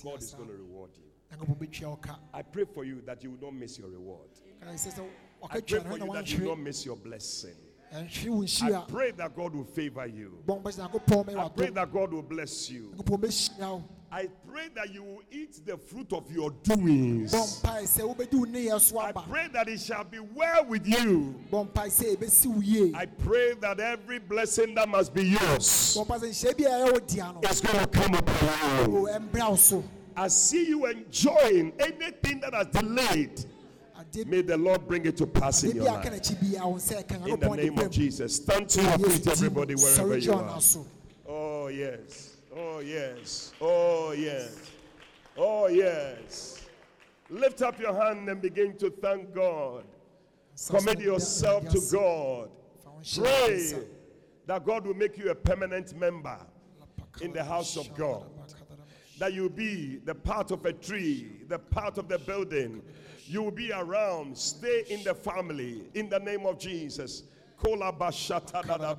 God is going to reward you. nyankopɔn bɛtwa wo ka I pray for you that you will not miss your reward. kana sɛ sɛ I pray for you that you will not miss your blessing. I pray that God will favor you. bɔn bɛsɛ nyankopɔn bɛyɛ I pray that God will bless you. nyankopɔn bɛhyira wo I pray that you will eat the fruit of your doings. bɔ mpae sɛ wobɛdi wo nneyɛ so I pray that it shall be well with you. bɔ mpae sɛ ɛbɛsi wo yie I pray that every blessing that must be yours bɔ mpae sɛ nhyɛ bi a ɛyɛ wo dea no is going to come upon you. o ɛmbrɛ wo so I see you enjoying anything that has delayed. May the Lord bring it to pass in your bi a aka life. n'akyi bi a wo nsa ɛka In the name of Jesus. Stand to your feet, everybody, wherever you are. Oh, yes. Oh, yes. Oh, yes. Oh, yes. Lift up your hand and begin to thank God. Commit yourself to God. Fa wo nhyira Pray that God will make you a permanent member. in the house of God. That you be the part of a tree, the part of the building. You will be around. Stay in the family in the name of Jesus. Oh, Shakatala.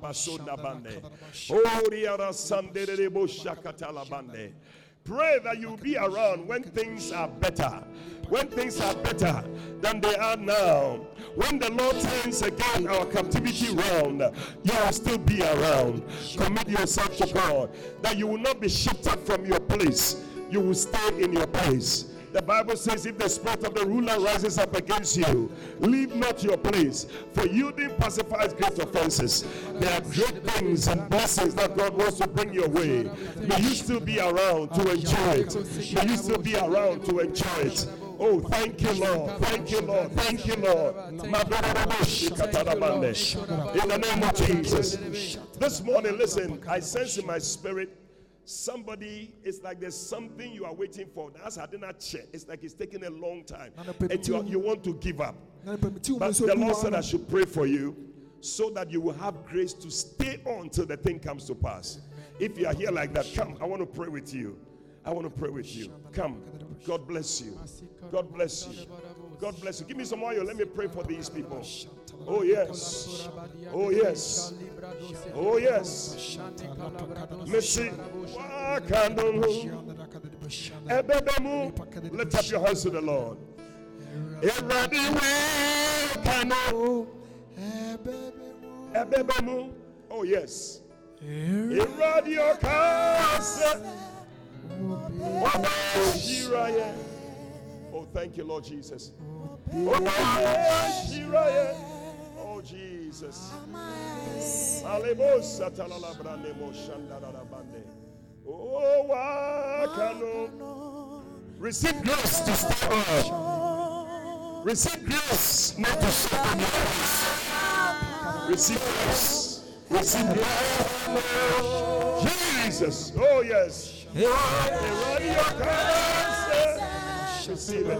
Pray that you be around when things are better. When things are better than they are now. When the Lord turns again our captivity round, you will still be around. Commit yourself to God that you will not be shifted from your place. You will stay in your place. The Bible says, if the spirit of the ruler rises up against you, leave not your place. For yielding pacifies great offenses. There are great things and blessings that God wants to bring your way. May you still be around to enjoy it. May you still be around to enjoy it. Oh, thank you, Lord. Thank you, Lord. Thank you, Lord. In the name of Jesus. This morning, listen, I sense in my spirit somebody it's like there's something you are waiting for. That's not check it's like it's taking a long time. And you, you want to give up. But the lord said i should pray for you so that you will have grace to stay on till the thing comes to pass. If you are here like that come i want to pray with you. I want to pray with you. Come. God bless you. God bless you. God bless you. Give me some oil. Let me pray for these people oh yes. Oh yes. Oh yes. Ebebemu, lift up your hands to the Lord. Oh yes. Radio. Oh, thank you, Lord Jesus. Jesus. Oh. Receive grace to stay on. Receive grace not to sit on your hands. Receive grace. Receive grace. Jesus. Oh, yes. Receive it.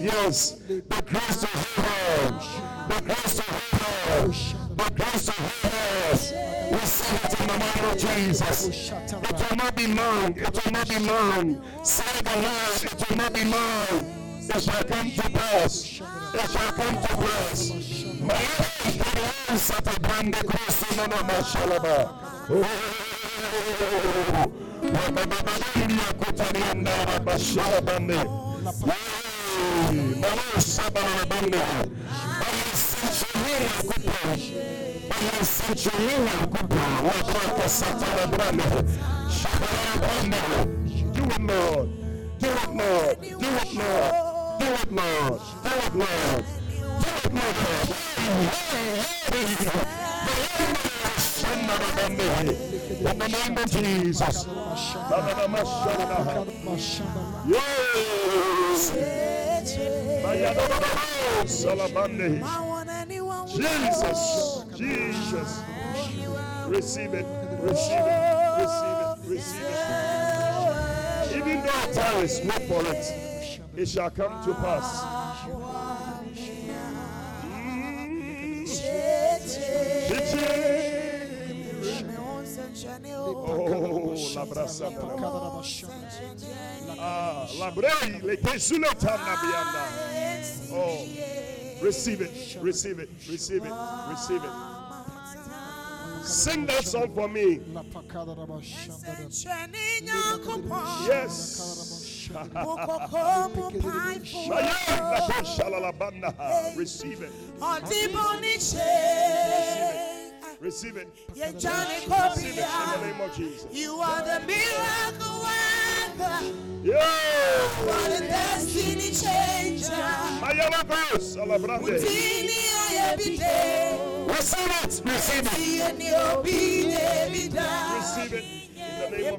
yes. The grace hold on. The grace hold on. The grace to hold on. Receive it in the name of Jesus. It will not be long. It will not be long. Say the Lord, it will not be long. It shall come to pass. It shall come to pass. My life is at a brand new cross in the name of Shalaba. Oh. Bwana usimchumini akupa wapata Jesus. Jesus. Receive it. Receive it. Receive it. Receive it. Even though it tarries, wait for it. It shall come to pass. Oh, La bela. pakada da bashanda. Ah, labrei le tesule tana bianda. Oh, receive it, receive it, receive it, receive it. Sing that song for me. La pakada da. Yes. Receive it. Receive it. Receive it in the name of Jesus. You are the miracle Yeah. for the destiny changer. Mayala verse. Alabrande. Tini every day, Receive it. Receive it. see ni obi David. Receive it name of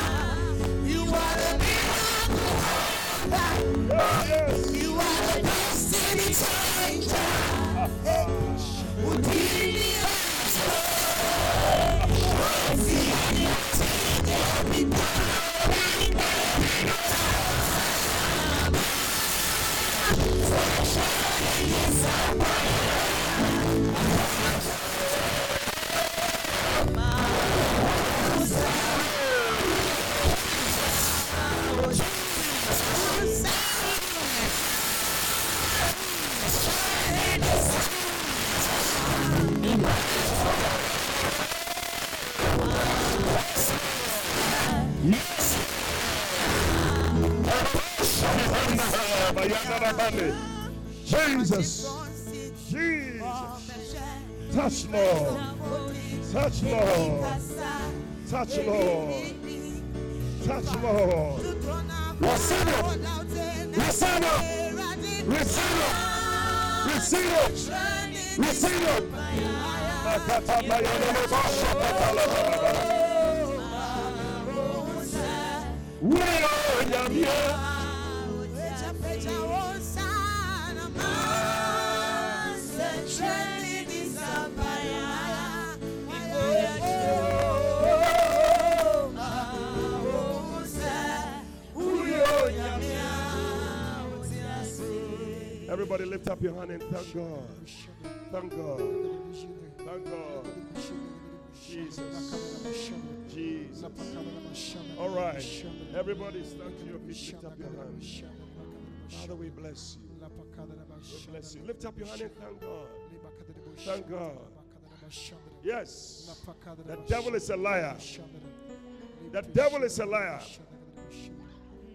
Yeah. Thank God. Thank God. Jesus. Jesus. All right. Everybody stand to your feet. Lift up your hand. Father, we bless you. We bless you. Lift up your hand and thank God. Thank God. Yes. The devil is a liar. The devil is a liar.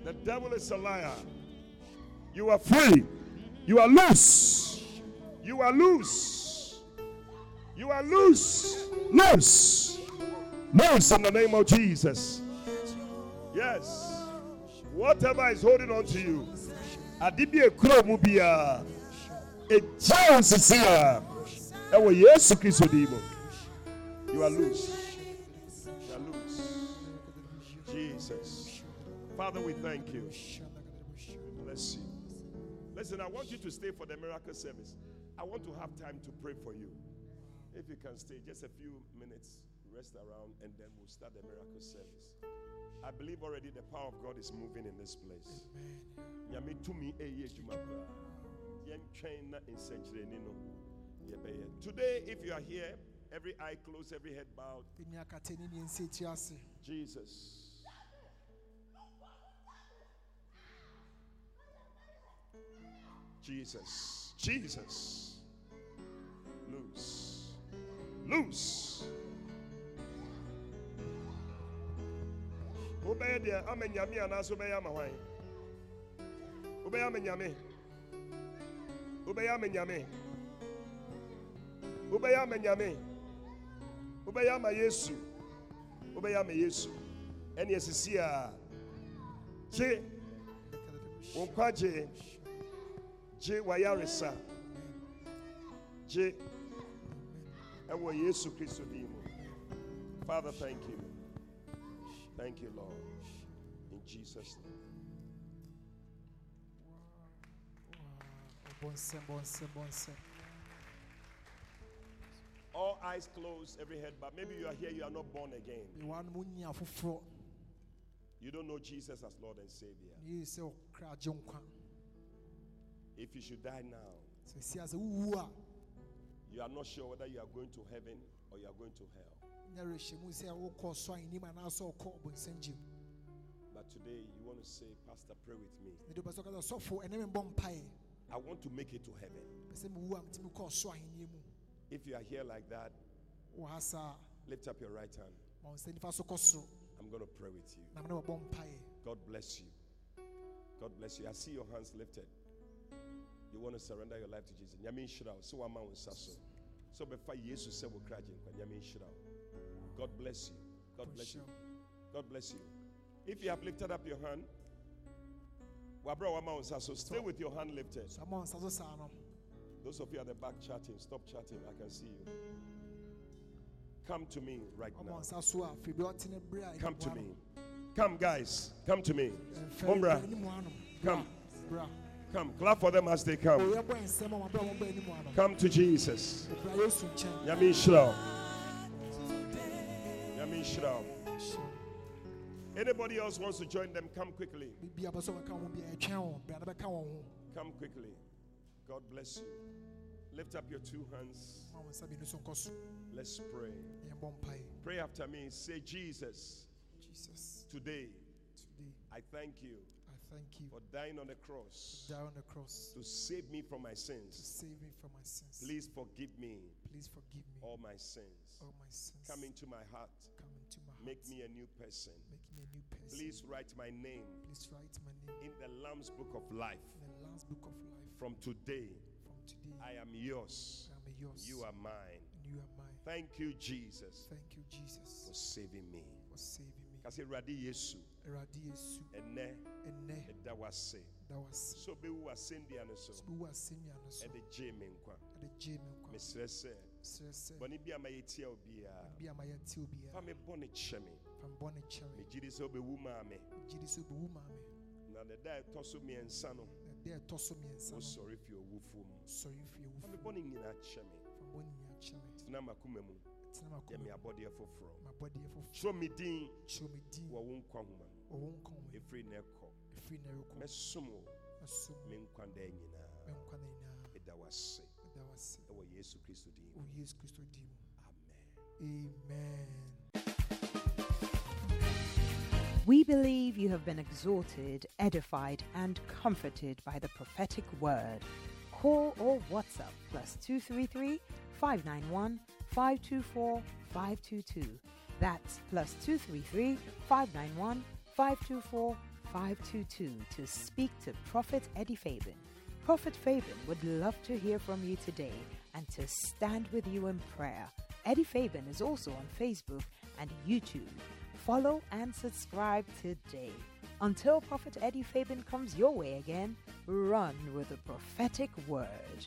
The devil is a liar. You are free. You are loose. You are loose. You are loose. Loose. Loose in the name of Jesus. Yes. Whatever is holding on to you. Adibi ekuro mu bia. Eja osisi a. Ewo Yesu Kristo di mu. You are loose. You are loose. Jesus. Father, we thank you. Bless you. Listen, I want you to stay for the miracle service. I want to have time to pray for you. If you can stay just a few minutes, rest around, and then we'll start the miracle service. I believe already the power of God is moving in this place. Nyame tumi ɛyɛ adwuma koraa. Yɛntwɛn na nsɛnkyerɛnne no yɛbɛyɛ. Today, if you are here, every eye closed, every head bowed, Jesus. Jesus. Jesus. Loose. Loose. wobɛyɛ deɛ ama nyame anaasɛ wobɛyɛ ama hwan wobɛyɛ ama nyame wobɛyɛ ama nyame wobɛyɛ ama nyame wobɛyɛ ama yesu. Wobɛyɛ ama yesu. Ɛne asisi a gye wo nkwa gye gye wayaresa gye ɛwɔ yesu kristo din mu. Father thank you. Thank you lord. In jesus name. Bɔnsɛm bɔnsɛm bɔnsɛm all eyes closed every head but maybe you are here you are not born again. Mewa no munyi afoforɔ you don't know jesus as lord and savior if you should die now sɛ sia sɛ wowu a you are not sure whether you are going to heaven or you are going to hell. Nyɛ rehyɛ mu sɛ wokɔ ɔsɔ ahennim anaasɛ ɔkɔ ɔbɔnsɛm gye mu. But today you want to say pastor pray with me. Ne de wobɛ sɛ ɔka sɛ ɔsɔfo ɛne me mbɔ mpaeɛ i want to make it to heaven. Pɛ sɛ mewu a metumi kɔ ɔsɔ ahenniɛ mu. If you are here like that wɔ ha saa lift up your right hand. ma wo nsa nifa so kɔ soro. I'm going to pray with you. Na mene wɔbɔ mpaeɛ God bless you. God bless you. I see your hands lifted. You want to surrender your life to Jesus. Nyame nhyira wo. So wama wo nsa so. Bɛfa Yesu sɛ wo kra gyenkwa. Nyame nhyira wo. God bless you. God bless you. God bless you. If you have lifted up your hand, wabra wama wo nsa so. Stay with your hand lifted. so ama wo nsa so saa Those of you at the back chatting, stop chatting. I can see you. Come to me right now. nsa so a firi bi ɔtene berɛ a Come to me. Come, guys. Come to me. Mombra, anim. Come. Come. Clap for them as they come. oyɛ bɔ nsɛm a mabrɛ wɔn bɔ anim anom Come to Jesus. ɔbra yesu nkyɛn Nyame nhyira wo. Nyame nhyira wo. Anybody else wants to join them? Come quickly. biribi a bɛ sɛ ɔbɛka wɔn bi a ɛtwɛn wɔn bra na bɛka wɔn ho Come quickly. God bless you. Lift up your two hands. ma wɔn nsa mmienu so nkɔ so Let's pray. na yɛn bɔ mpaeɛ Pray after me. Say, Jesus, jesus today today I thank you thank you for dying on the cross die on the cross to save me from my sins. to save me from my sins Please forgive me please forgive me all my sins. all my sins Come into my heart. come into my heart Make me a new person. make me a new person Please write my name please write my name in the Lamb's book of life. in the last book of life From today, from today I am yours. I am yours You are mine. you are mine Thank you, Jesus, thank you jesus for saving me. for saving me Kasi Radi Yesu, awurade yesu ene ɛnnɛ eda wase. da wase So be wa sendia no so. sɛ wowu asɛnnua no so Ede je nkwa. ɛde gyee me nkwa Mesrɛ sɛ, bɔne bi a ma yɛtia obiara. bi a ma yɛte Fa me bɔne kyɛ me. fa mbɔ ne kyɛre Megye di sɛ wobɛwu maa me. gye di sɛ wobɛwu maa me Na ne da ɛtɔ so mmiɛnsa no, na da a ɛtɔ so mmiɛnsa no wosɔre fi owufuo mu. Fa me wufu bɔne nyinaa kyɛ me. fa mbɔ ne nyinaa kyɛ me Tena m'akoma mu. Yɛ me abɔdeɛ foforɔ. foforɔ Twerɛ me din kyerɛ me din wɔ wo nkwa nwoma mu. wɔ mu Ɛfiri na ɛkɔ. ɛfiri na ɛrekɔ Mɛsom wo masom me nkwa nyinaa. me nkwa nyinaa Ɛda wase. da wase Ɛwɔ Yesu Kristo din mu. wɔ yesu kristo din mu Amen. amen We believe you have been exhorted, edified, and comforted by the prophetic word. Call or WhatsApp plus 233 591 524 522. That's plus 233 591 524 522 to speak to Prophet Eddie Fabin. Prophet Fabin would love to hear from you today and to stand with you in prayer. Eddie Fabin is also on Facebook and YouTube. Follow and subscribe today. Until Prophet Eddie Fabin comes your way again, run with the prophetic word.